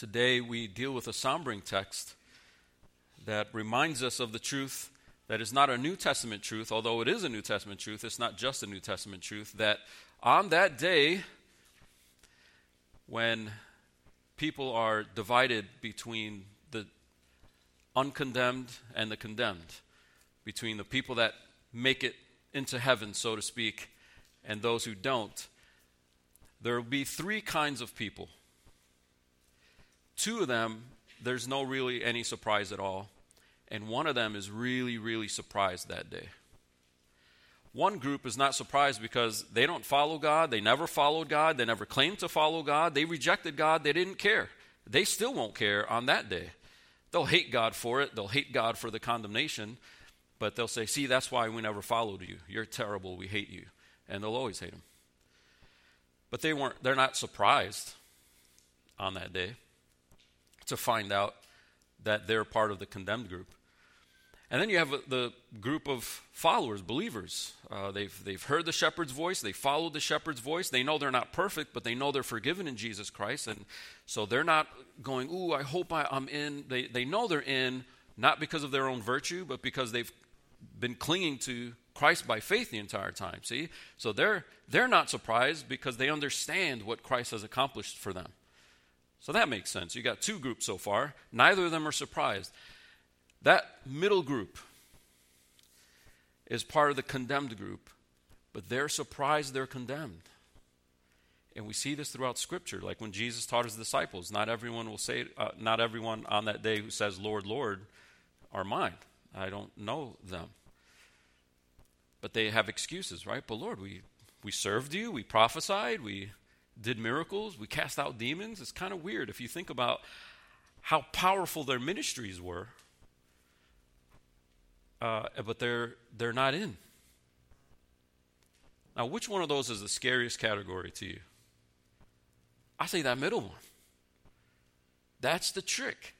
Today we deal with a sombering text that reminds us of the truth that is not a New Testament truth, although it is a New Testament truth, it's not just a New Testament truth, that on that day, when people are divided between the uncondemned and the condemned, between the people that make it into heaven, so to speak, and those who don't, there will be three kinds of people. Two of them, there's no really any surprise at all and one of them is really, really surprised that day. One group is not surprised because they don't follow God, they never followed God, they never claimed to follow God, they rejected God, they didn't care. They still won't care on that day. They'll hate God for it, they'll hate God for the condemnation, but they'll say, See, that's why we never followed you. You're terrible, we hate you. And they'll always hate him. But they weren't they're not surprised on that day to find out that they're part of the condemned group. And then you have the group of followers, believers. Uh, they've, they've heard the shepherd's voice, they followed the shepherd's voice. They know they're not perfect, but they know they're forgiven in Jesus Christ. And so they're not going, Ooh, I hope I, I'm in. They, they know they're in, not because of their own virtue, but because they've been clinging to Christ by faith the entire time. See? So they're, they're not surprised because they understand what Christ has accomplished for them. So that makes sense. You got two groups so far. Neither of them are surprised. That middle group is part of the condemned group, but they're surprised they're condemned. And we see this throughout Scripture, like when Jesus taught his disciples. Not everyone will say, uh, not everyone on that day who says, Lord, Lord, are mine. I don't know them. But they have excuses, right? But Lord, we, we served you, we prophesied, we did miracles, we cast out demons. It's kind of weird if you think about how powerful their ministries were uh, but they're they're not in. Now, which one of those is the scariest category to you? I say that middle one. That's the trick.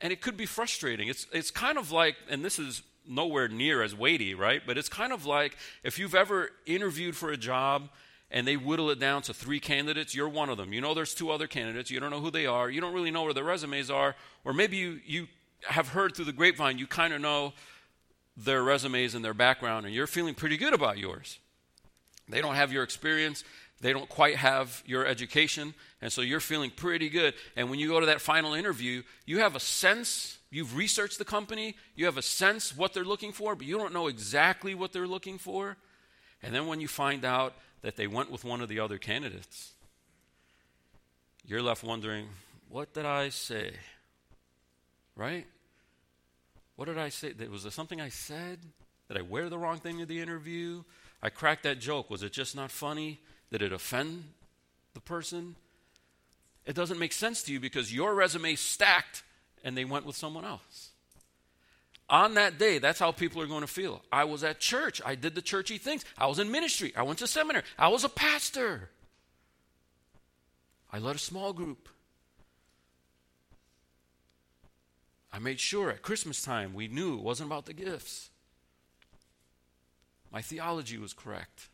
And it could be frustrating. It's, it's kind of like, and this is nowhere near as weighty, right? But it's kind of like if you've ever interviewed for a job and they whittle it down to three candidates, you're one of them. You know there's two other candidates, you don't know who they are, you don't really know where their resumes are, or maybe you, you have heard through the grapevine, you kind of know their resumes and their background, and you're feeling pretty good about yours. They don't have your experience, they don't quite have your education, and so you're feeling pretty good. And when you go to that final interview, you have a sense, you've researched the company, you have a sense what they're looking for, but you don't know exactly what they're looking for. And then when you find out that they went with one of the other candidates, you're left wondering, what did I say? Right? What did I say? Was there something I said? Did I wear the wrong thing to the interview? I cracked that joke. Was it just not funny? Did it offend the person? It doesn't make sense to you because your resume stacked and they went with someone else. On that day, that's how people are going to feel. I was at church. I did the churchy things. I was in ministry. I went to seminary. I was a pastor. I led a small group. I made sure at Christmas time we knew it wasn't about the gifts. My theology was correct.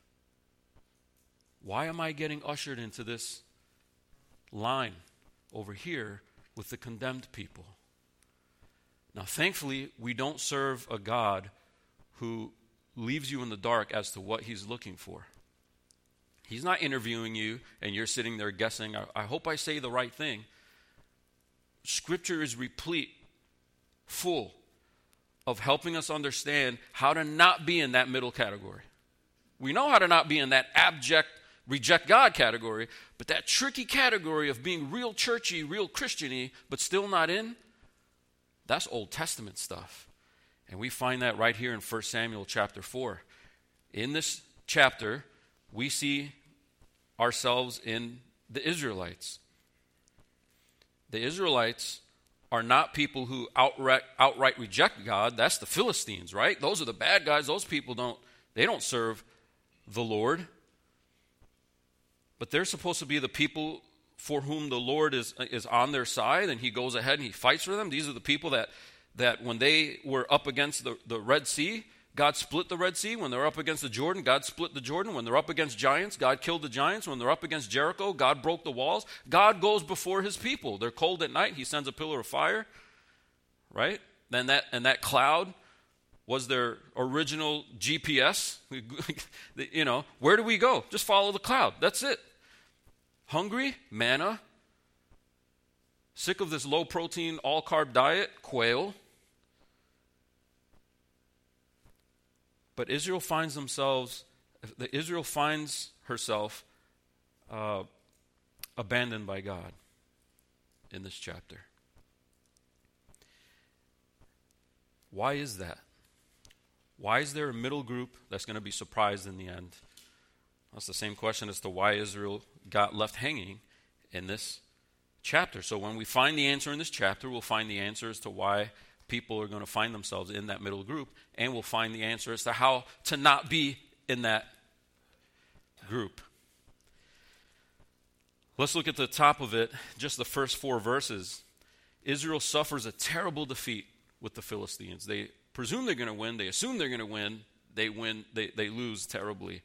Why am I getting ushered into this line over here with the condemned people? Now, thankfully, we don't serve a God who leaves you in the dark as to what he's looking for. He's not interviewing you and you're sitting there guessing, I, I hope I say the right thing. Scripture is replete full of helping us understand how to not be in that middle category. We know how to not be in that abject, reject God category, but that tricky category of being real churchy, real Christiany, but still not in, that's Old Testament stuff. And we find that right here in 1 Samuel chapter 4. In this chapter, we see ourselves in the Israelites. The Israelites are not people who outright, outright reject God. That's the Philistines, right? Those are the bad guys. Those people don't they don't serve the Lord. But they're supposed to be the people for whom the Lord is is on their side and he goes ahead and he fights for them. These are the people that that when they were up against the, the Red Sea, God split the Red Sea when they're up against the Jordan. God split the Jordan when they're up against giants. God killed the giants when they're up against Jericho. God broke the walls. God goes before his people. They're cold at night. He sends a pillar of fire. Right? Then that and that cloud was their original GPS. you know, where do we go? Just follow the cloud. That's it. Hungry? Manna. Sick of this low protein, all carb diet? Quail. But Israel finds themselves, Israel finds herself uh, abandoned by God in this chapter. Why is that? Why is there a middle group that's going to be surprised in the end? That's the same question as to why Israel got left hanging in this chapter. So when we find the answer in this chapter, we'll find the answer as to why people are going to find themselves in that middle group, and we'll find the answer as to how to not be in that group. Let's look at the top of it, just the first four verses. Israel suffers a terrible defeat with the Philistines. They presume they're going to win, they assume they're going to win, they win, they, they lose terribly.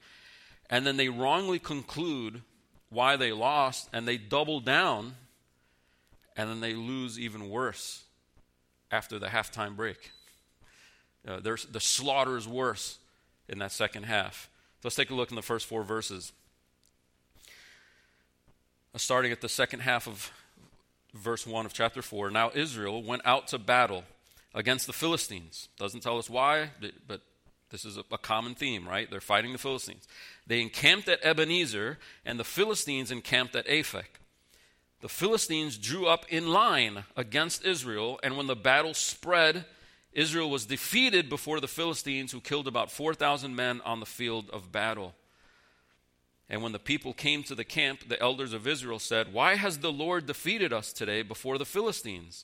And then they wrongly conclude why they lost, and they double down, and then they lose even worse after the halftime break. Uh, the slaughter is worse in that second half. So let's take a look in the first four verses. Uh, starting at the second half of verse 1 of chapter 4. Now Israel went out to battle against the Philistines. Doesn't tell us why, but this is a, a, common theme, right? They're fighting the Philistines. They encamped at Ebenezer, and the Philistines encamped at Aphek the Philistines drew up in line against Israel, and when the battle spread, Israel was defeated before the Philistines, who killed about 4,000 men on the field of battle. And when the people came to the camp, the elders of Israel said, Why has the Lord defeated us today before the Philistines?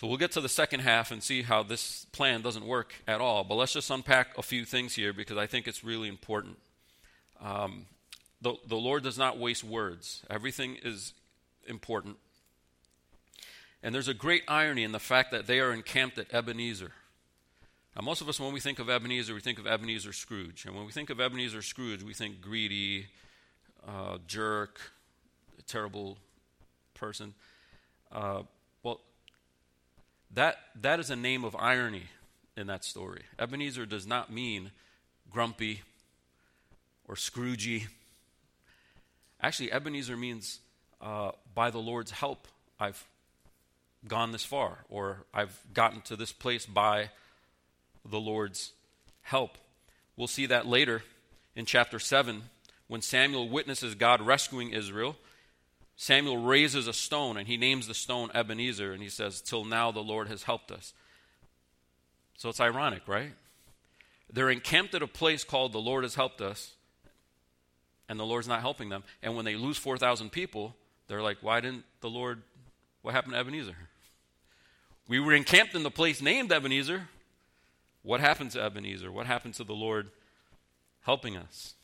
So we'll get to the second half and see how this plan doesn't work at all. But let's just unpack a few things here because I think it's really important. Um, the, the Lord does not waste words, everything is important. And there's a great irony in the fact that they are encamped at Ebenezer. Now, most of us, when we think of Ebenezer, we think of Ebenezer Scrooge. And when we think of Ebenezer Scrooge, we think greedy, uh, jerk, terrible person. Uh, that, that is a name of irony in that story. Ebenezer does not mean grumpy or Scroogey. Actually, Ebenezer means uh, by the Lord's help, I've gone this far, or I've gotten to this place by the Lord's help. We'll see that later in chapter 7 when Samuel witnesses God rescuing Israel. Samuel raises a stone and he names the stone Ebenezer and he says, Till now the Lord has helped us. So it's ironic, right? They're encamped at a place called the Lord has helped us, and the Lord's not helping them. And when they lose 4,000 people, they're like, Why didn't the Lord, what happened to Ebenezer? We were encamped in the place named Ebenezer. What happened to Ebenezer? What happened to the Lord helping us?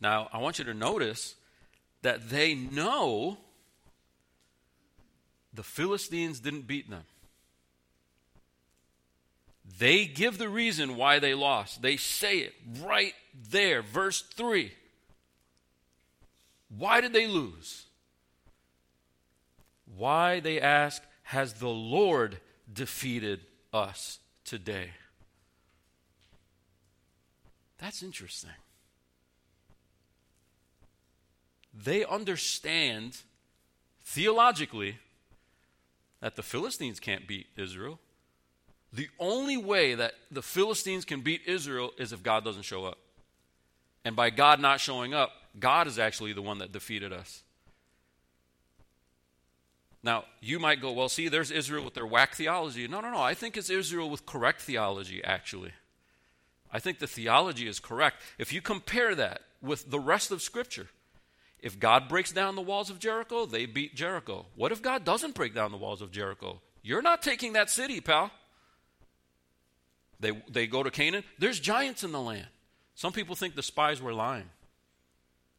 Now, I want you to notice that they know the Philistines didn't beat them. They give the reason why they lost. They say it right there, verse 3. Why did they lose? Why, they ask, has the Lord defeated us today? That's interesting. They understand theologically that the Philistines can't beat Israel. The only way that the Philistines can beat Israel is if God doesn't show up. And by God not showing up, God is actually the one that defeated us. Now, you might go, well, see, there's Israel with their whack theology. No, no, no. I think it's Israel with correct theology, actually. I think the theology is correct. If you compare that with the rest of Scripture, if God breaks down the walls of Jericho, they beat Jericho. What if God doesn't break down the walls of Jericho? You're not taking that city, pal. They, they go to Canaan. There's giants in the land. Some people think the spies were lying.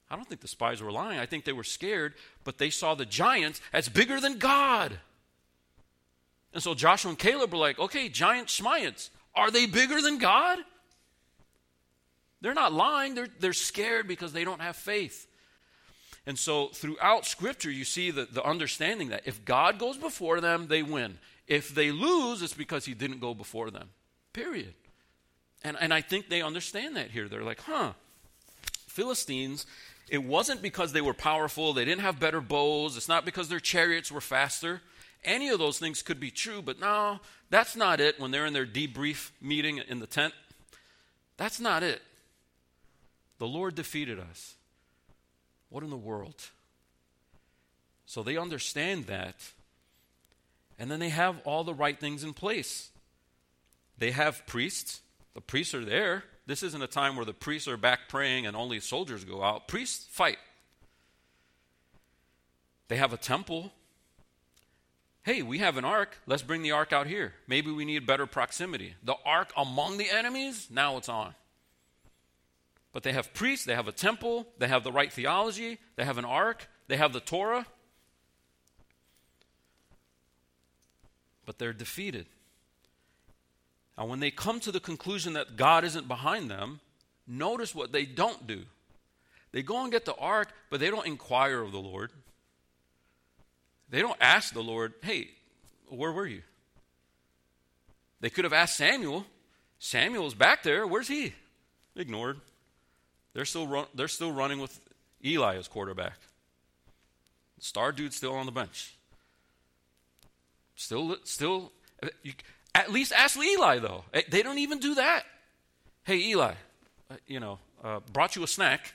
I don't think the spies were lying. I think they were scared, but they saw the giants as bigger than God. And so Joshua and Caleb were like, okay, giant schmiants, are they bigger than God? They're not lying, they're, they're scared because they don't have faith. And so throughout Scripture, you see the, the understanding that if God goes before them, they win. If they lose, it's because He didn't go before them. Period. And, and I think they understand that here. They're like, huh, Philistines, it wasn't because they were powerful, they didn't have better bows, it's not because their chariots were faster. Any of those things could be true, but no, that's not it when they're in their debrief meeting in the tent. That's not it. The Lord defeated us. What in the world? So they understand that. And then they have all the right things in place. They have priests. The priests are there. This isn't a time where the priests are back praying and only soldiers go out. Priests fight. They have a temple. Hey, we have an ark. Let's bring the ark out here. Maybe we need better proximity. The ark among the enemies, now it's on. But they have priests, they have a temple, they have the right theology, they have an ark, they have the Torah. But they're defeated. And when they come to the conclusion that God isn't behind them, notice what they don't do. They go and get the ark, but they don't inquire of the Lord. They don't ask the Lord, hey, where were you? They could have asked Samuel. Samuel's back there. Where's he? Ignored. They're still, run, they're still running with Eli as quarterback. Star dude's still on the bench. Still, still, you, at least ask Eli though. Eh, they don't even do that. Hey Eli, uh, you know, uh, brought you a snack.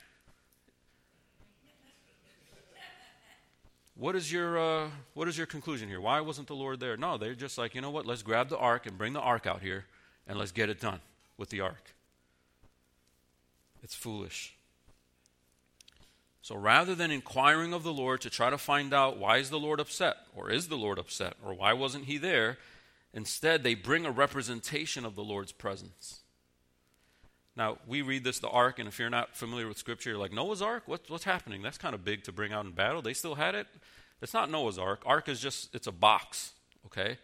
What is your uh, what is your conclusion here? Why wasn't the Lord there? No, they're just like, you know what? Let's grab the ark and bring the ark out here, and let's get it done with the ark. It's foolish. So rather than inquiring of the Lord to try to find out why is the Lord upset, or is the Lord upset, or why wasn't he there, instead they bring a representation of the Lord's presence. Now, we read this, the ark, and if you're not familiar with Scripture, you're like, Noah's ark? What's, what's happening? That's kind of big to bring out in battle. They still had it. It's not Noah's ark. Ark is just, it's a box, okay?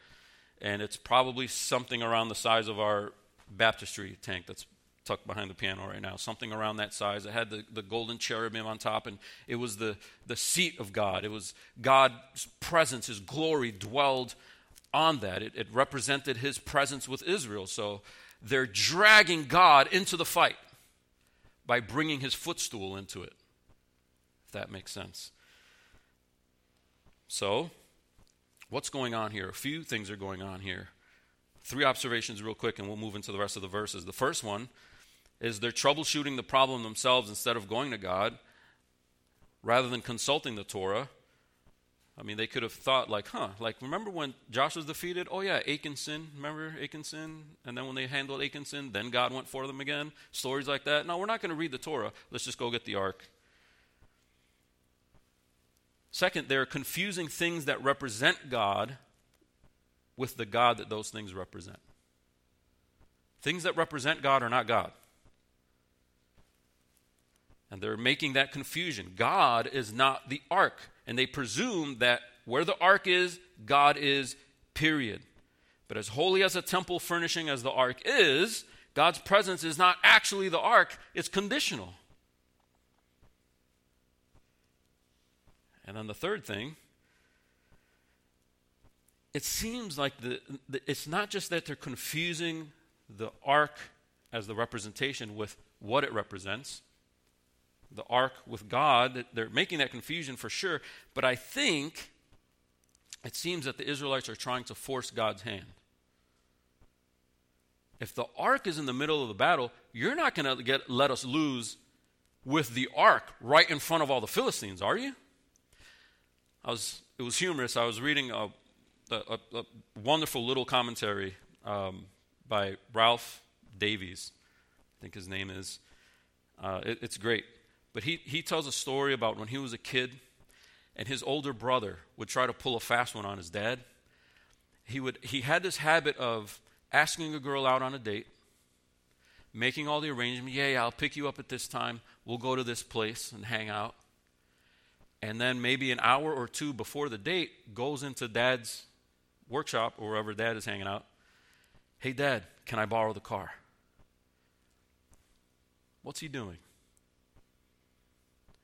And it's probably something around the size of our baptistry tank that's tucked behind the piano right now, something around that size. It had the, the golden cherubim on top, and it was the, the seat of God. It was God's presence, His glory dwelled on that. It, it represented His presence with Israel. So they're dragging God into the fight by bringing His footstool into it, if that makes sense. So, what's going on here? A few things are going on here. Three observations, real quick, and we'll move into the rest of the verses. The first one is they're troubleshooting the problem themselves instead of going to God rather than consulting the Torah. I mean, they could have thought, like, huh, like, remember when Josh was defeated? Oh, yeah, Achan sinned. Remember Achan sinned? And then when they handled Achan sin, then God went for them again. Stories like that. No, we're not going to read the Torah. Let's just go get the ark. Second, they're confusing things that represent God with the God that those things represent. Things that represent God are not God. And they're making that confusion. God is not the ark. And they presume that where the ark is, God is, period. But as holy as a temple furnishing as the ark is, God's presence is not actually the ark, it's conditional. And then the third thing, it seems like the, the, it's not just that they're confusing the ark as the representation with what it represents, the ark with God. They're making that confusion for sure. But I think it seems that the Israelites are trying to force God's hand. If the ark is in the middle of the battle, you're not going to let us lose with the ark right in front of all the Philistines, are you? I was it was humorous. I was reading a, a, a wonderful little commentary um, by Ralph Davis, I think his name is. Uh, it, it's great. But he, he tells a story about when he was a kid and his older brother would try to pull a fast one on his dad. He, would, he had this habit of asking a girl out on a date, making all the arrangements. Yeah, yeah, I'll pick you up at this time. We'll go to this place and hang out. And then maybe an hour or two before the date, goes into dad's workshop or wherever dad is hanging out. Hey, dad, can I borrow the car? What's he doing?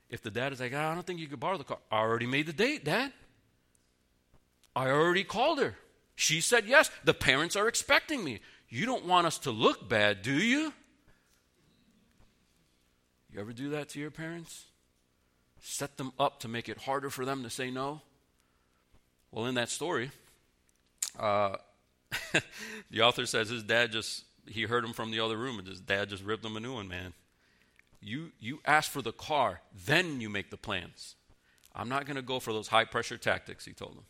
If the dad is like, I don't think you could borrow the car, I already made the date, dad. I already called her. She said yes. The parents are expecting me. You don't want us to look bad, do you? You ever do that to your parents? Set them up to make it harder for them to say no? Well, in that story, uh, the author says his dad just, he heard him from the other room, and his dad just ripped him a new one, man. You, you ask for the car, then you make the plans. I'm not going to go for those high pressure tactics, he told them.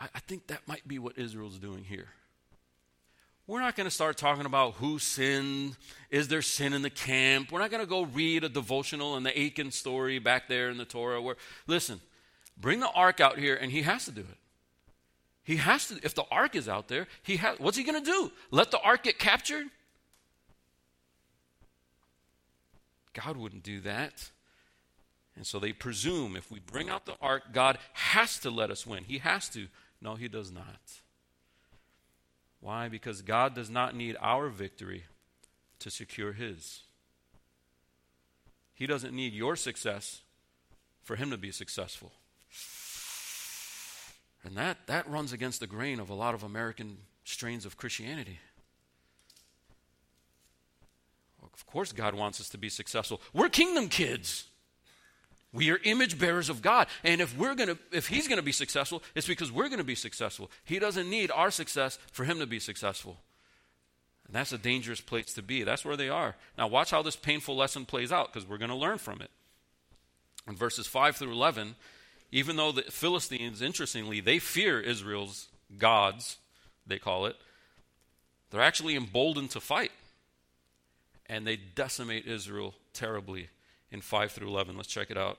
I, I think that might be what Israel's doing here. We're not going to start talking about who sinned. Is there sin in the camp? We're not going to go read a devotional and the Achan story back there in the Torah. Where, listen, bring the ark out here, and he has to do it. He has to. If the ark is out there, he has. What's he going to do? Let the ark get captured? God wouldn't do that. And so they presume if we bring out the ark, God has to let us win. He has to. No, he does not. Why? Because God does not need our victory to secure his. He doesn't need your success for him to be successful. And that, that runs against the grain of a lot of American strains of Christianity. Of course, God wants us to be successful. We're kingdom kids. We are image bearers of God. And if we're going to if he's going to be successful, it's because we're going to be successful. He doesn't need our success for him to be successful. And that's a dangerous place to be. That's where they are. Now watch how this painful lesson plays out because we're going to learn from it. In verses 5 through 11, even though the Philistines interestingly, they fear Israel's gods, they call it, they're actually emboldened to fight and they decimate Israel terribly in 5 through 11. Let's check it out.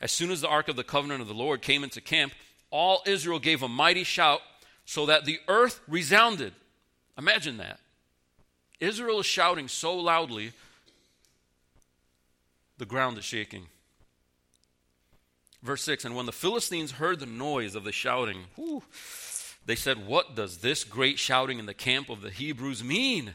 As soon as the ark of the covenant of the Lord came into camp, all Israel gave a mighty shout so that the earth resounded. Imagine that. Israel is shouting so loudly, the ground is shaking. Verse 6 And when the Philistines heard the noise of the shouting, whew, they said, What does this great shouting in the camp of the Hebrews mean?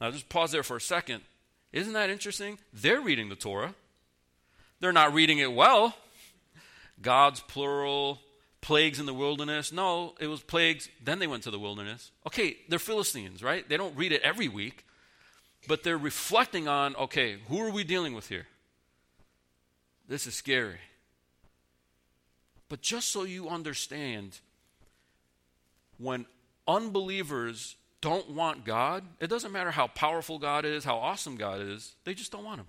Now, just pause there for a second. Isn't that interesting? They're reading the Torah, they're not reading it well. God's plural, plagues in the wilderness. No, it was plagues. Then they went to the wilderness. Okay, they're Philistines, right? They don't read it every week, but they're reflecting on okay, who are we dealing with here? This is scary. But just so you understand, when unbelievers don't want God, it doesn't matter how powerful God is, how awesome God is, they just don't want Him.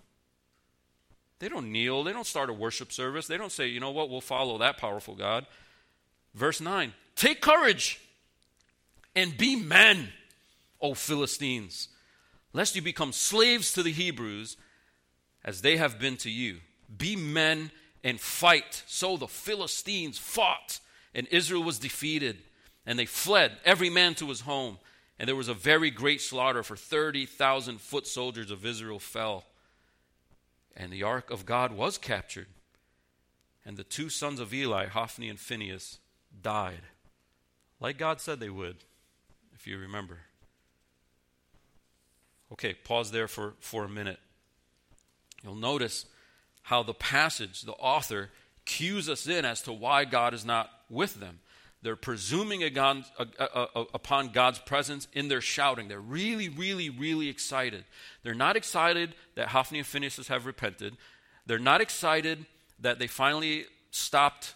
They don't kneel, they don't start a worship service, they don't say, you know what, we'll follow that powerful God. Verse 9 Take courage and be men, O Philistines, lest you become slaves to the Hebrews as they have been to you. Be men and fight. So the Philistines fought, and Israel was defeated, and they fled, every man to his home. And there was a very great slaughter, for 30,000 foot soldiers of Israel fell. And the ark of God was captured. And the two sons of Eli, Hophni and Phinehas, died, like God said they would, if you remember. Okay, pause there for, for a minute. You'll notice how the passage, the author, cues us in as to why God is not with them. They're presuming upon God's presence in their shouting. They're really, really, really excited. They're not excited that Hophni and Phinehas have repented. They're not excited that they finally stopped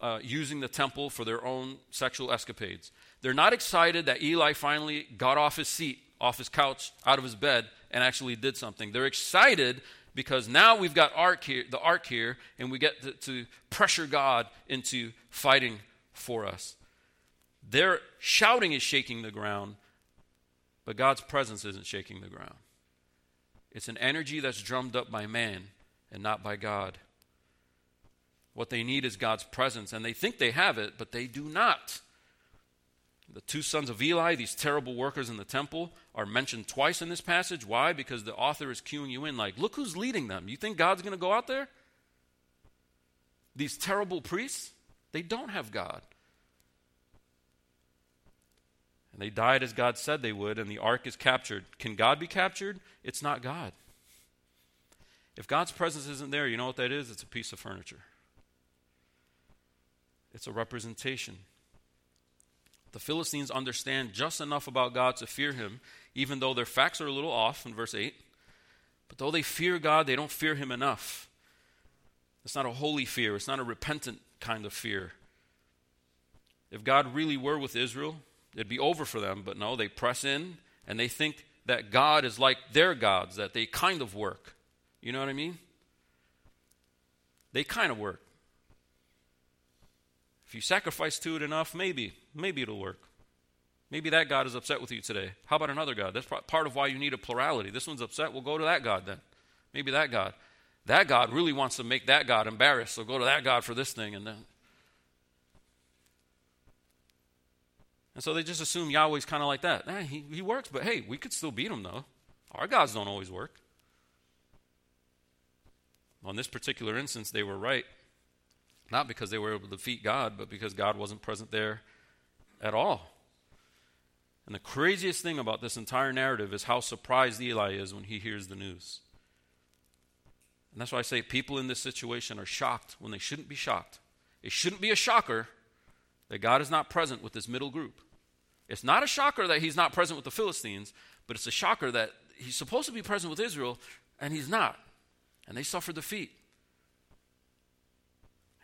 uh, using the temple for their own sexual escapades. They're not excited that Eli finally got off his seat, off his couch, out of his bed, and actually did something. They're excited because now we've got ark here, the ark here, and we get to, to pressure God into fighting for us. Their shouting is shaking the ground, but God's presence isn't shaking the ground. It's an energy that's drummed up by man and not by God. What they need is God's presence, and they think they have it, but they do not. The two sons of Eli, these terrible workers in the temple, are mentioned twice in this passage. Why? Because the author is cueing you in, like, look who's leading them. You think God's going to go out there? These terrible priests, they don't have God. And they died as God said they would, and the ark is captured. Can God be captured? It's not God. If God's presence isn't there, you know what that is? It's a piece of furniture, it's a representation. The Philistines understand just enough about God to fear him, even though their facts are a little off in verse 8. But though they fear God, they don't fear him enough. It's not a holy fear, it's not a repentant kind of fear. If God really were with Israel, it'd be over for them. But no, they press in and they think that God is like their gods, that they kind of work. You know what I mean? They kind of work. If you sacrifice to it enough, maybe, maybe it'll work. Maybe that God is upset with you today. How about another God? That's part of why you need a plurality. This one's upset, we'll go to that God then. Maybe that God. That God really wants to make that God embarrassed, so go to that God for this thing. And then. And so they just assume Yahweh's kind of like that. Eh, he, he works, but hey, we could still beat him, though. Our gods don't always work. On this particular instance, they were right. Not because they were able to defeat God, but because God wasn't present there at all. And the craziest thing about this entire narrative is how surprised Eli is when he hears the news. And that's why I say people in this situation are shocked when they shouldn't be shocked. It shouldn't be a shocker that God is not present with this middle group. It's not a shocker that he's not present with the Philistines, but it's a shocker that he's supposed to be present with Israel and he's not. And they suffer defeat.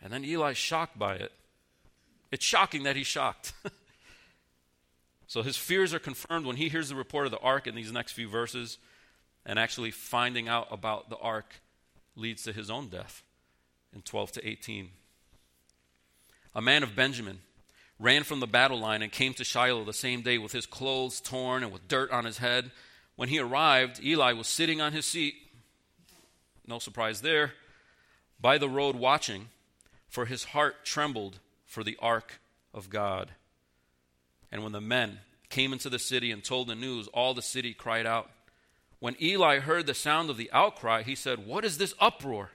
And then Eli's shocked by it. It's shocking that he's shocked. so his fears are confirmed when he hears the report of the ark in these next few verses, and actually finding out about the ark leads to his own death in 12 to 18. A man of Benjamin ran from the battle line and came to Shiloh the same day with his clothes torn and with dirt on his head. When he arrived, Eli was sitting on his seat, no surprise there, by the road watching for his heart trembled for the ark of God. And when the men came into the city and told the news, all the city cried out. When Eli heard the sound of the outcry, he said, What is this uproar?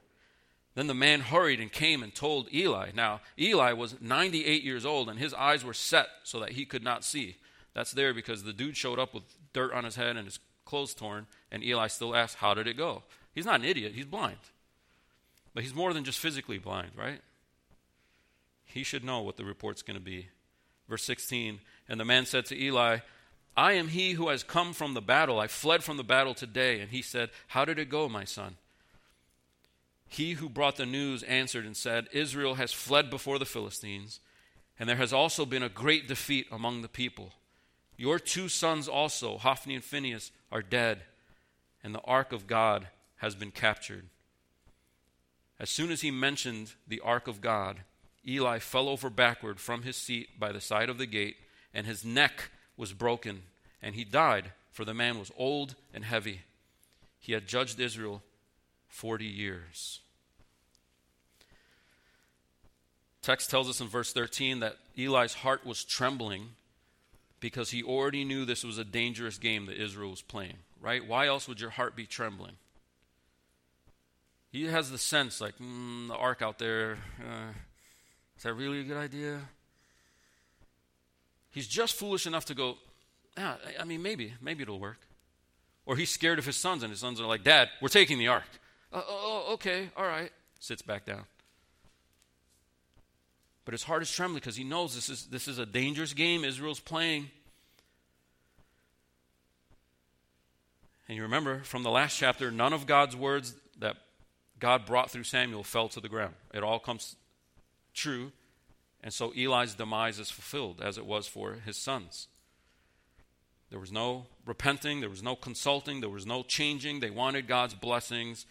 Then the man hurried and came and told Eli. Now, Eli was 98 years old, and his eyes were set so that he could not see. That's there because the dude showed up with dirt on his head and his clothes torn, and Eli still asked, How did it go? He's not an idiot, he's blind. But he's more than just physically blind, right? he should know what the report's going to be. Verse 16 And the man said to Eli, I am he who has come from the battle. I fled from the battle today. And he said, How did it go, my son? He who brought the news answered and said, Israel has fled before the Philistines, and there has also been a great defeat among the people. Your two sons also, Hophni and Phinehas, are dead, and the ark of God has been captured. As soon as he mentioned the ark of God, Eli fell over backward from his seat by the side of the gate, and his neck was broken, and he died, for the man was old and heavy. He had judged Israel 40 years. Text tells us in verse 13 that Eli's heart was trembling because he already knew this was a dangerous game that Israel was playing, right? Why else would your heart be trembling? He has the sense like, mm, the ark out there, uh, is that really a good idea? He's just foolish enough to go, yeah, I mean, maybe, maybe it'll work. Or he's scared of his sons, and his sons are like, Dad, we're taking the ark. Uh, oh, okay, all right. Sits back down. But his heart is trembling because he knows this is, this is a dangerous game Israel's playing. And you remember from the last chapter, none of God's words that God brought through Samuel fell to the ground. It all comes true. And so Eli's demise is fulfilled as it was for his sons. There was no repenting, there was no consulting, there was no changing. They wanted God's blessings,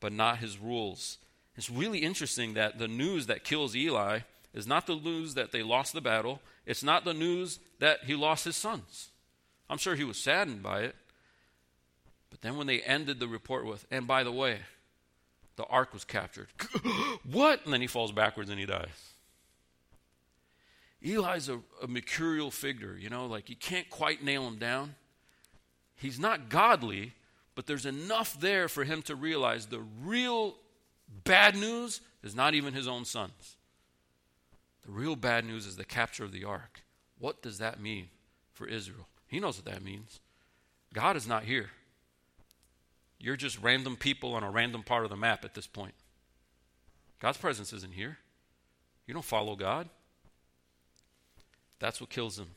but not his rules. It's really interesting that the news that kills Eli is not the news that they lost the battle, it's not the news that he lost his sons. I'm sure he was saddened by it. But then when they ended the report with, and by the way, the ark was captured. what? And then he falls backwards and he dies. Eli's a, a mercurial figure, you know, like you can't quite nail him down. He's not godly, but there's enough there for him to realize the real bad news is not even his own sons. The real bad news is the capture of the ark. What does that mean for Israel? He knows what that means. God is not here. You're just random people on a random part of the map at this point. God's presence isn't here. You don't follow God. That's what kills them.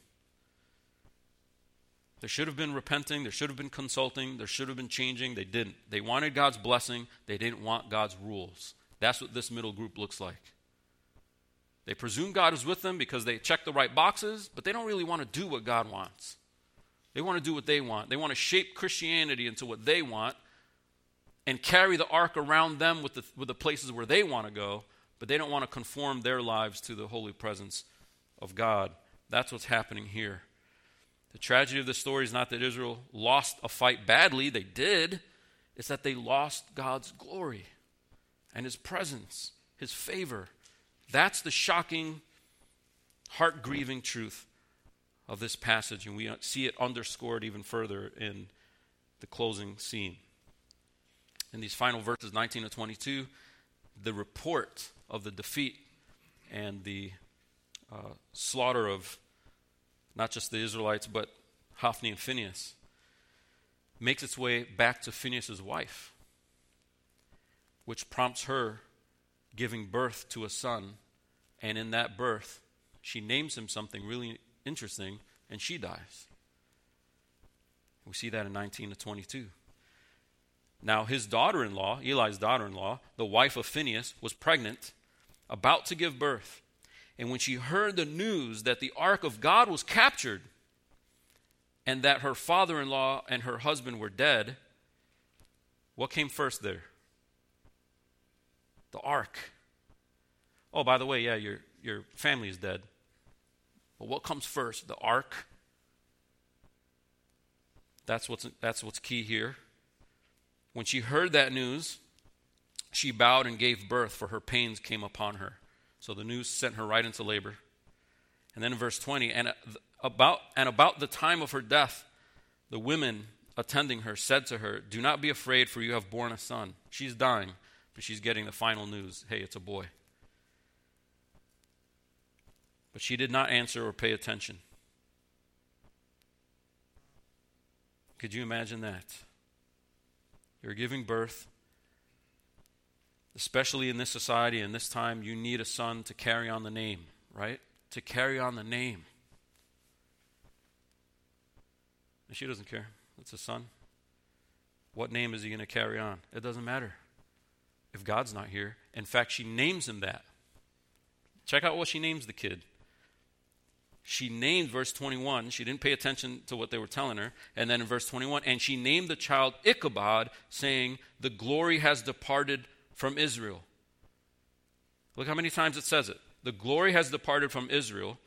There should have been repenting, there should have been consulting, there should have been changing. They didn't. They wanted God's blessing, they didn't want God's rules. That's what this middle group looks like. They presume God is with them because they check the right boxes, but they don't really want to do what God wants. They want to do what they want. They want to shape Christianity into what they want and carry the ark around them with the, with the places where they want to go, but they don't want to conform their lives to the holy presence of God. That's what's happening here. The tragedy of the story is not that Israel lost a fight badly, they did. It's that they lost God's glory and His presence, His favor. That's the shocking, heart grieving truth of this passage, and we see it underscored even further in the closing scene. In these final verses, 19 to 22, the report of the defeat and the uh, slaughter of not just the Israelites, but Hophni and Phinehas makes its way back to Phinehas' wife, which prompts her giving birth to a son, and in that birth, she names him something really interesting, and she dies. We see that in 19 to 22. Now, his daughter in law, Eli's daughter in law, the wife of Phinehas, was pregnant, about to give birth. And when she heard the news that the ark of God was captured and that her father in law and her husband were dead, what came first there? The ark. Oh, by the way, yeah, your, your family is dead. But what comes first? The ark? That's what's, that's what's key here. When she heard that news, she bowed and gave birth, for her pains came upon her. So the news sent her right into labor. And then in verse 20, and about, and about the time of her death, the women attending her said to her, Do not be afraid, for you have borne a son. She's dying, but she's getting the final news hey, it's a boy. But she did not answer or pay attention. Could you imagine that? You're giving birth. Especially in this society, and this time, you need a son to carry on the name, right? To carry on the name. And she doesn't care. It's a son. What name is he going to carry on? It doesn't matter if God's not here. In fact, she names him that. Check out what she names the kid she named verse 21. She didn't pay attention to what they were telling her. And then in verse 21, and she named the child Ichabod, saying, The glory has departed from Israel. Look how many times it says it. The glory has departed from Israel.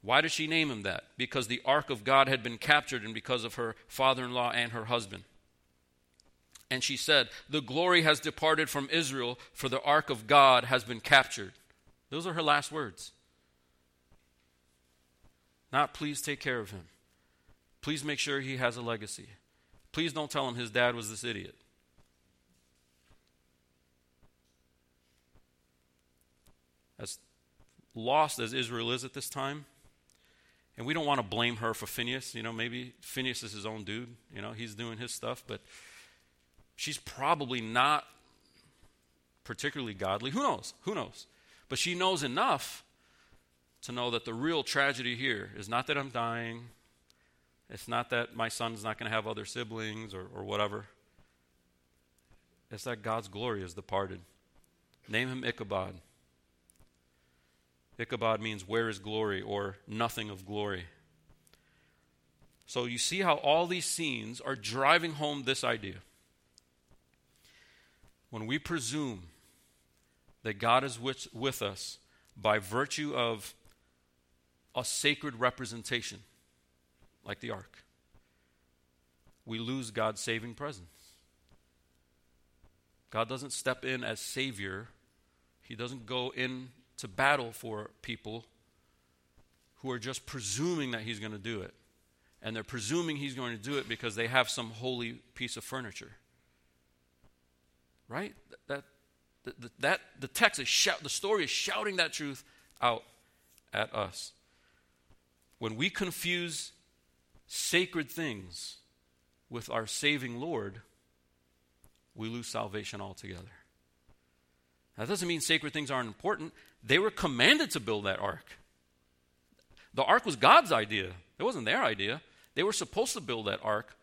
Why does she name him that? Because the ark of God had been captured and because of her father in law and her husband. And she said, The glory has departed from Israel, for the ark of God has been captured. Those are her last words. Not, please take care of him. Please make sure he has a legacy. Please don't tell him his dad was this idiot. As lost as Israel is at this time, and we don't want to blame her for Phinehas. You know, maybe Phinehas is his own dude. You know, he's doing his stuff, but she's probably not particularly godly. Who knows? Who knows? But she knows enough to know that the real tragedy here is not that I'm dying, it's not that my son's not going to have other siblings or, or whatever. It's that God's glory is departed. Name him Ichabod. Ichabod means where is glory or nothing of glory. So you see how all these scenes are driving home this idea. When we presume that God is with, with us by virtue of a sacred representation, like the ark, we lose God's saving presence. God doesn't step in as Savior, He doesn't go in to battle for people who are just presuming that He's going to do it. And they're presuming He's going to do it because they have some holy piece of furniture. Right? That, that, that, the text is shout, the story is shouting that truth out at us. When we confuse sacred things with our saving Lord, we lose salvation altogether. That doesn't mean sacred things aren't important. They were commanded to build that ark. The ark was God's idea, it wasn't their idea. They were supposed to build that ark,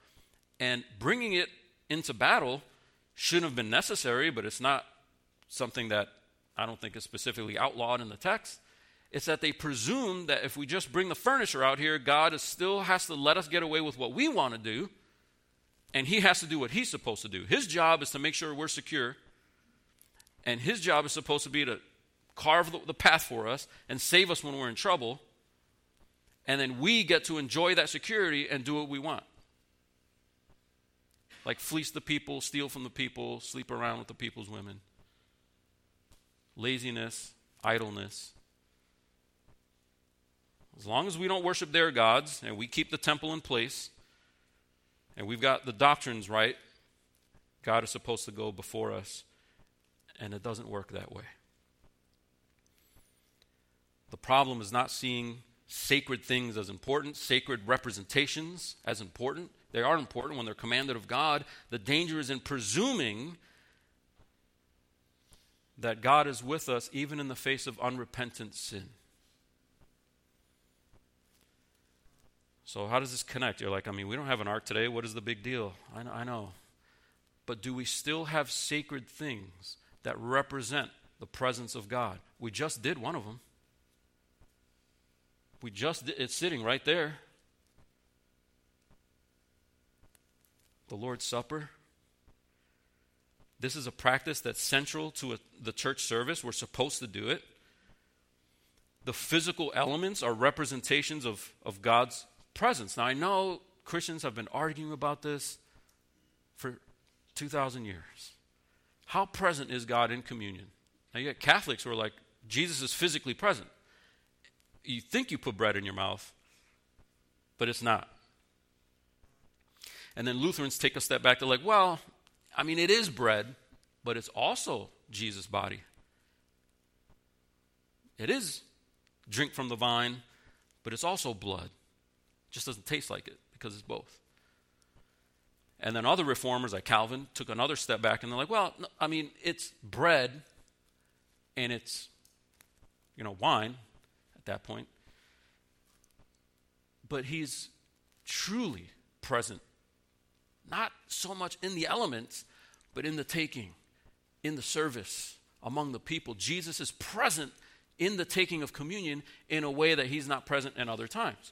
and bringing it into battle shouldn't have been necessary, but it's not something that I don't think is specifically outlawed in the text. It's that they presume that if we just bring the furniture out here, God still has to let us get away with what we want to do and he has to do what he's supposed to do. His job is to make sure we're secure, and his job is supposed to be to carve the, the path for us and save us when we're in trouble, and then we get to enjoy that security and do what we want. Like fleece the people, steal from the people, sleep around with the people's women. Laziness, idleness. As long as we don't worship their gods and we keep the temple in place, and we've got the doctrines right, God is supposed to go before us, and it doesn't work that way. The problem is not seeing sacred things as important, sacred representations as important. They are important when they're commanded of God. The danger is in presuming that God is with us even in the face of unrepentant sin. So, how does this connect? You're like, I mean, we don't have an ark today. What is the big deal? I know. I know. But do we still have sacred things that represent the presence of God? We just did one of them. We just did, it's sitting right there. The Lord's Supper. This is a practice that's central to a, the church service. We're supposed to do it. The physical elements are representations of, of God's presence. Now, I know Christians have been arguing about this for 2,000 years. How present is God in communion? Now, you got Catholics who are like, Jesus is physically present. You think you put bread in your mouth, but it's not. And then Lutherans take a step back. They're like, well, I mean, it is bread, but it's also Jesus' body. It is drink from the vine, but it's also blood It just doesn't taste like it because it's both. And then other reformers like Calvin took another step back and they're like, well, no, I mean, it's bread and it's, you know, wine at that point. But he's truly present, not so much in the elements, but in the taking, in the service, among the people. Jesus is present in the taking of communion in a way that he's not present in other times.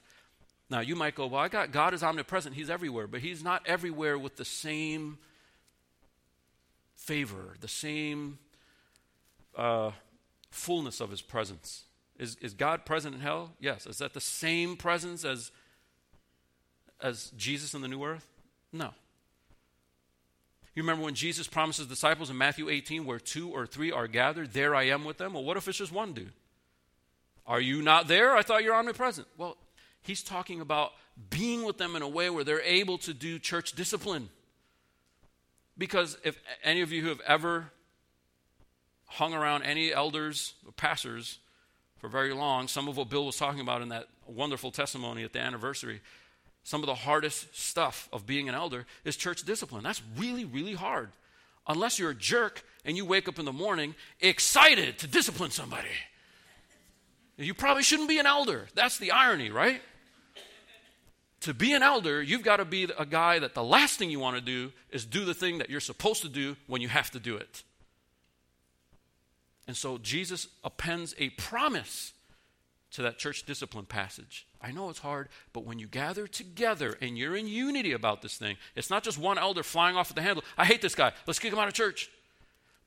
Now, you might go, well, I got God is omnipresent. He's everywhere, but He's not everywhere with the same favor, the same uh, fullness of His presence. Is, is God present in hell? Yes. Is that the same presence as, as Jesus in the new earth? No. You remember when Jesus promised his disciples in Matthew 18, where two or three are gathered, there I am with them? Well, what if it's just one dude? Are you not there? I thought you're omnipresent. Well, He's talking about being with them in a way where they're able to do church discipline. Because if any of you who have ever hung around any elders or pastors for very long, some of what Bill was talking about in that wonderful testimony at the anniversary, some of the hardest stuff of being an elder is church discipline. That's really, really hard. Unless you're a jerk and you wake up in the morning excited to discipline somebody. You probably shouldn't be an elder. That's the irony, right? to be an elder, you've got to be a guy that the last thing you want to do is do the thing that you're supposed to do when you have to do it. And so Jesus appends a promise to that church discipline passage. I know it's hard, but when you gather together and you're in unity about this thing, it's not just one elder flying off at the handle. I hate this guy. Let's kick him out of church.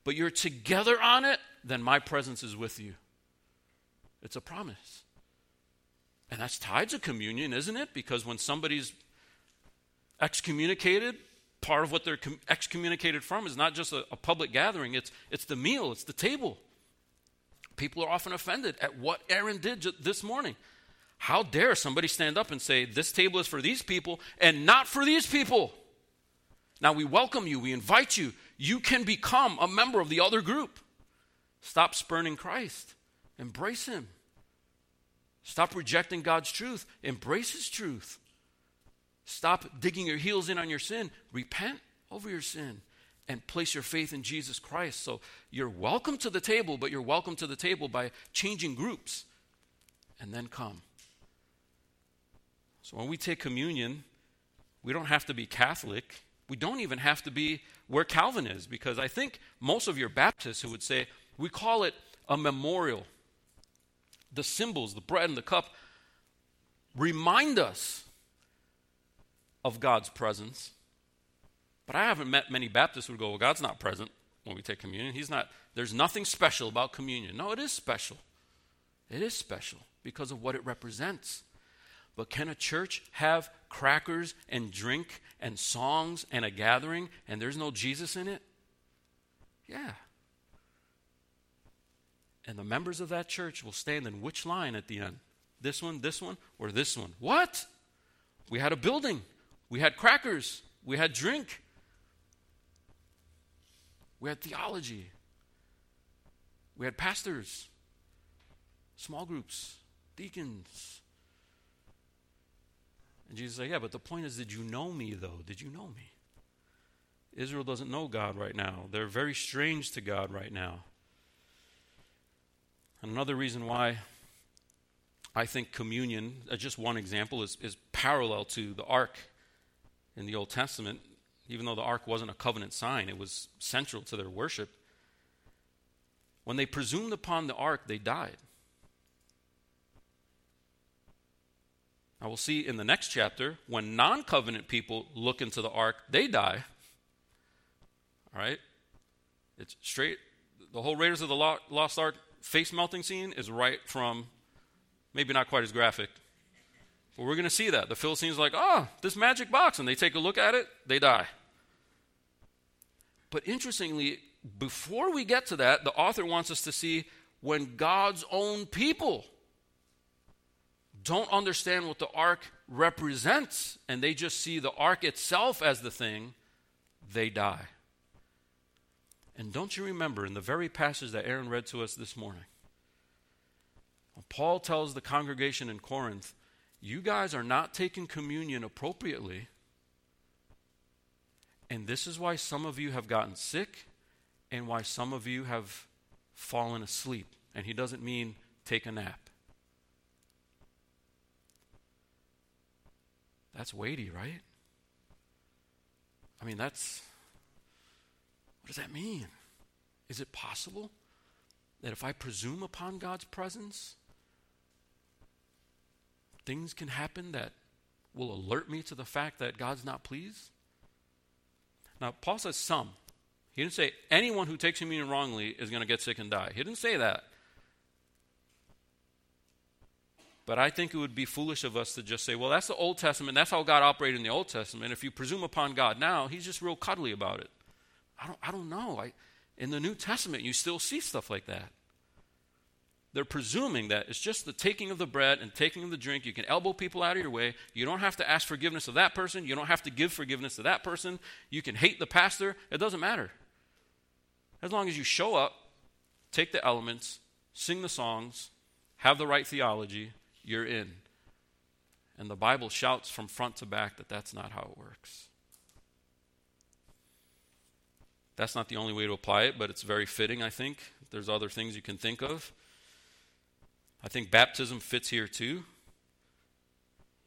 But you're together on it, then my presence is with you. It's a promise. And that's tied to communion, isn't it? Because when somebody's excommunicated, part of what they're excommunicated from is not just a, a public gathering, it's, it's the meal, it's the table. People are often offended at what Aaron did this morning. How dare somebody stand up and say, This table is for these people and not for these people? Now, we welcome you, we invite you. You can become a member of the other group. Stop spurning Christ, embrace Him. Stop rejecting God's truth. Embrace His truth. Stop digging your heels in on your sin. Repent over your sin and place your faith in Jesus Christ. So you're welcome to the table, but you're welcome to the table by changing groups and then come. So when we take communion, we don't have to be Catholic. We don't even have to be where Calvin is, because I think most of your Baptists who would say, we call it a memorial the symbols, the bread and the cup, remind us of God's presence. But I haven't met many Baptists who would go, Well, God's not present when we take communion. He's not, there's nothing special about communion. No, it is special. It is special because of what it represents. But can a church have crackers and drink and songs and a gathering and there's no Jesus in it? Yeah. And the members of that church will stand in which line at the end? This one, this one, or this one? What? We had a building. We had crackers. We had drink. We had theology. We had pastors, small groups, deacons. And Jesus said, Yeah, but the point is, did you know me, though? Did you know me? Israel doesn't know God right now. They're very strange to God right now. Another reason why I think communion, uh, just one example, is, is parallel to the ark in the Old Testament. Even though the ark wasn't a covenant sign, it was central to their worship. When they presumed upon the ark, they died. Now we'll see in the next chapter when non covenant people look into the ark, they die. All right? It's straight. The whole Raiders of the Lost Ark face melting scene is right from, maybe not quite as graphic, but we're going to see that. The Philistines are like, oh, this magic box. And they take a look at it, they die. But interestingly, before we get to that, the author wants us to see when God's own people don't understand what the ark represents and they just see the ark itself as the thing, they die. And don't you remember in the very passage that Aaron read to us this morning? Paul tells the congregation in Corinth, You guys are not taking communion appropriately. And this is why some of you have gotten sick and why some of you have fallen asleep. And he doesn't mean take a nap. That's weighty, right? I mean, that's what does that mean? Is it possible that if I presume upon God's presence, things can happen that will alert me to the fact that God's not pleased? Now, Paul says some. He didn't say anyone who takes communion wrongly is going to get sick and die. He didn't say that. But I think it would be foolish of us to just say, well, that's the Old Testament. That's how God operated in the Old Testament. If you presume upon God now, he's just real cuddly about it. I don't, I don't know. I, in the New Testament, you still see stuff like that. They're presuming that it's just the taking of the bread and taking of the drink. You can elbow people out of your way. You don't have to ask forgiveness of that person. You don't have to give forgiveness to that person. You can hate the pastor. It doesn't matter. As long as you show up, take the elements, sing the songs, have the right theology, you're in. And the Bible shouts from front to back that that's not how it works. That's not the only way to apply it, but it's very fitting, I think. There's other things you can think of. I think baptism fits here too.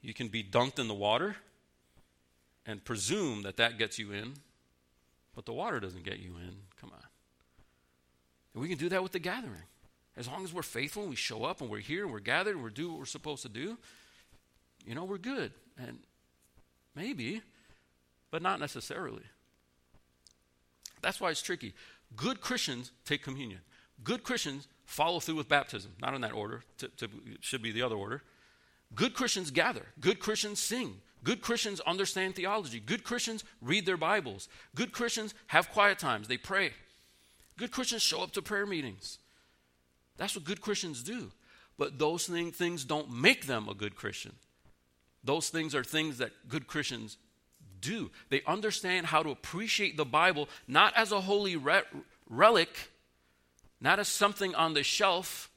You can be dunked in the water and presume that that gets you in, but the water doesn't get you in. Come on. And we can do that with the gathering. As long as we're faithful and we show up and we're here and we're gathered and we do what we're supposed to do, you know, we're good. And maybe, but not necessarily. That's why it's tricky. Good Christians take communion. Good Christians follow through with baptism. Not in that order, to, should be the other order. Good Christians gather. Good Christians sing. Good Christians understand theology. Good Christians read their Bibles. Good Christians have quiet times. They pray. Good Christians show up to prayer meetings. That's what good Christians do. But those thing, things don't make them a good Christian. Those things are things that good Christians do. They understand how to appreciate the Bible not as a holy re- relic, not as something on the shelf,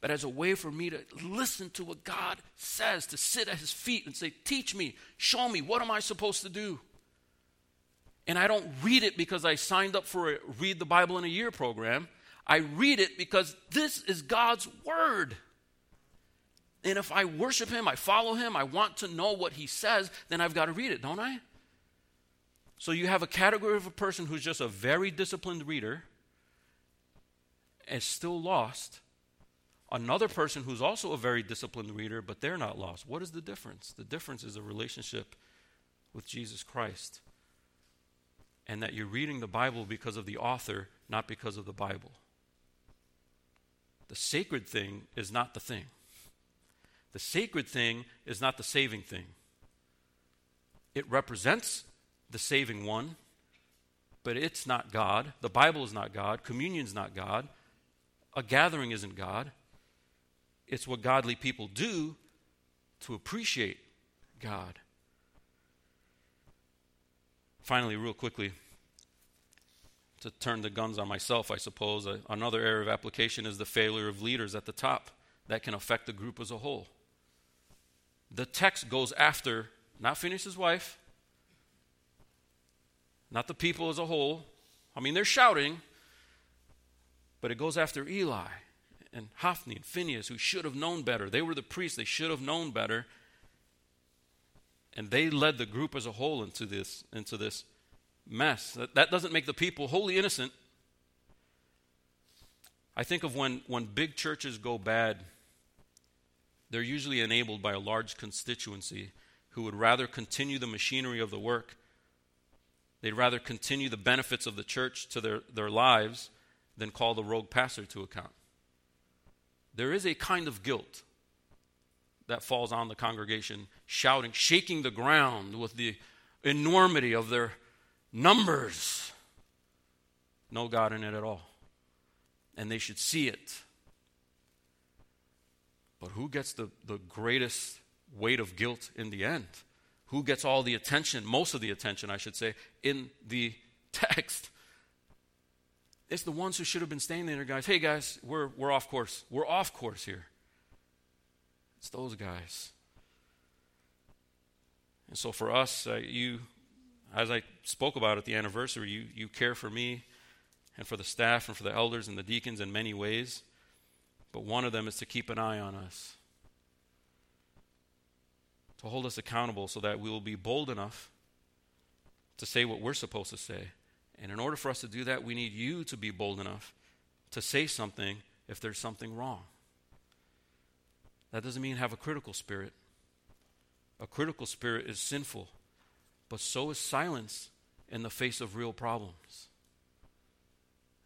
but as a way for me to listen to what God says, to sit at His feet and say, Teach me, show me, what am I supposed to do? And I don't read it because I signed up for a Read the Bible in a Year program. I read it because this is God's Word. And if I worship Him, I follow Him, I want to know what He says, then I've got to read it, don't I? So you have a category of a person who's just a very disciplined reader and still lost. Another person who's also a very disciplined reader, but they're not lost. What is the difference? The difference is a relationship with Jesus Christ. And that you're reading the Bible because of the author, not because of the Bible. The sacred thing is not the thing. The sacred thing is not the saving thing. It represents the saving one, but it's not God. The Bible is not God. Communion is not God. A gathering isn't God. It's what godly people do to appreciate God. Finally, real quickly, to turn the guns on myself, I suppose, another area of application is the failure of leaders at the top that can affect the group as a whole. The text goes after not Phinehas' wife, not the people as a whole. I mean, they're shouting, but it goes after Eli and Hophni and Phinehas, who should have known better. They were the priests, they should have known better. And they led the group as a whole into this, into this mess. That, that doesn't make the people wholly innocent. I think of when, when big churches go bad, they're usually enabled by a large constituency who would rather continue the machinery of the work. They'd rather continue the benefits of the church to their, their lives than call the rogue pastor to account. There is a kind of guilt that falls on the congregation, shouting, shaking the ground with the enormity of their numbers. No God in it at all. And they should see it. But who gets the, the greatest weight of guilt in the end? Who gets all the attention, most of the attention, I should say, in the text? It's the ones who should have been staying there, guys. Hey, guys, we're, we're off course. We're off course here. It's those guys. And so for us, uh, you, as I spoke about at the anniversary, you, you care for me and for the staff and for the elders and the deacons in many ways. But one of them is to keep an eye on us, to hold us accountable so that we will be bold enough to say what we're supposed to say and in order for us to do that, we need you to be bold enough to say something if there's something wrong. That doesn't mean have a critical spirit. A critical spirit is sinful, but so is silence in the face of real problems.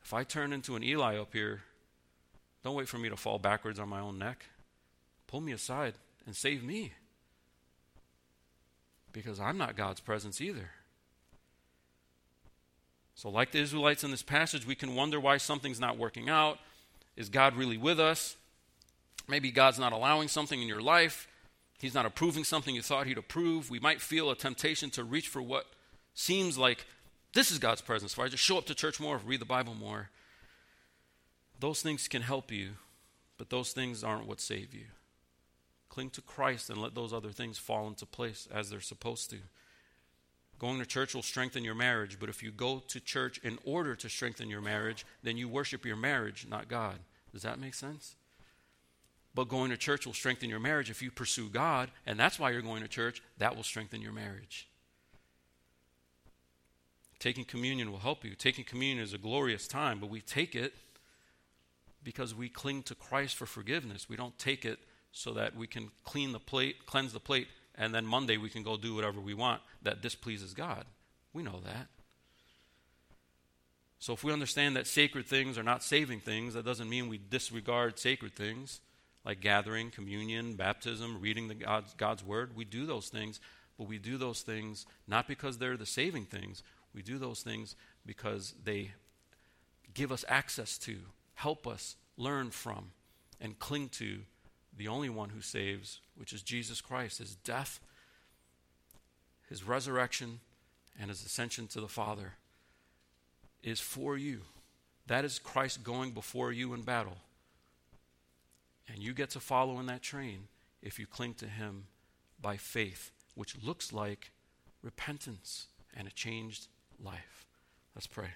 If I turn into an Eli up here, don't wait for me to fall backwards on my own neck. Pull me aside and save me. Because I'm not God's presence either. So, like the Israelites in this passage, we can wonder why something's not working out. Is God really with us? Maybe God's not allowing something in your life. He's not approving something you thought He'd approve. We might feel a temptation to reach for what seems like this is God's presence. If I just show up to church more, read the Bible more, those things can help you, but those things aren't what save you. Cling to Christ and let those other things fall into place as they're supposed to. Going to church will strengthen your marriage, but if you go to church in order to strengthen your marriage, then you worship your marriage, not God. Does that make sense? But going to church will strengthen your marriage if you pursue God, and that's why you're going to church. That will strengthen your marriage. Taking communion will help you. Taking communion is a glorious time, but we take it because we cling to Christ for forgiveness. We don't take it so that we can clean the plate, cleanse the plate, and then Monday we can go do whatever we want that displeases God. We know that. So if we understand that sacred things are not saving things, that doesn't mean we disregard sacred things like gathering, communion, baptism, reading the God's, God's word. We do those things, but we do those things not because they're the saving things. We do those things because they give us access to, help us learn from, and cling to the only one who saves, which is Jesus Christ. His death, his resurrection, and his ascension to the Father is for you. That is Christ going before you in battle. And you get to follow in that train if you cling to him by faith, which looks like repentance and a changed life. Let's pray.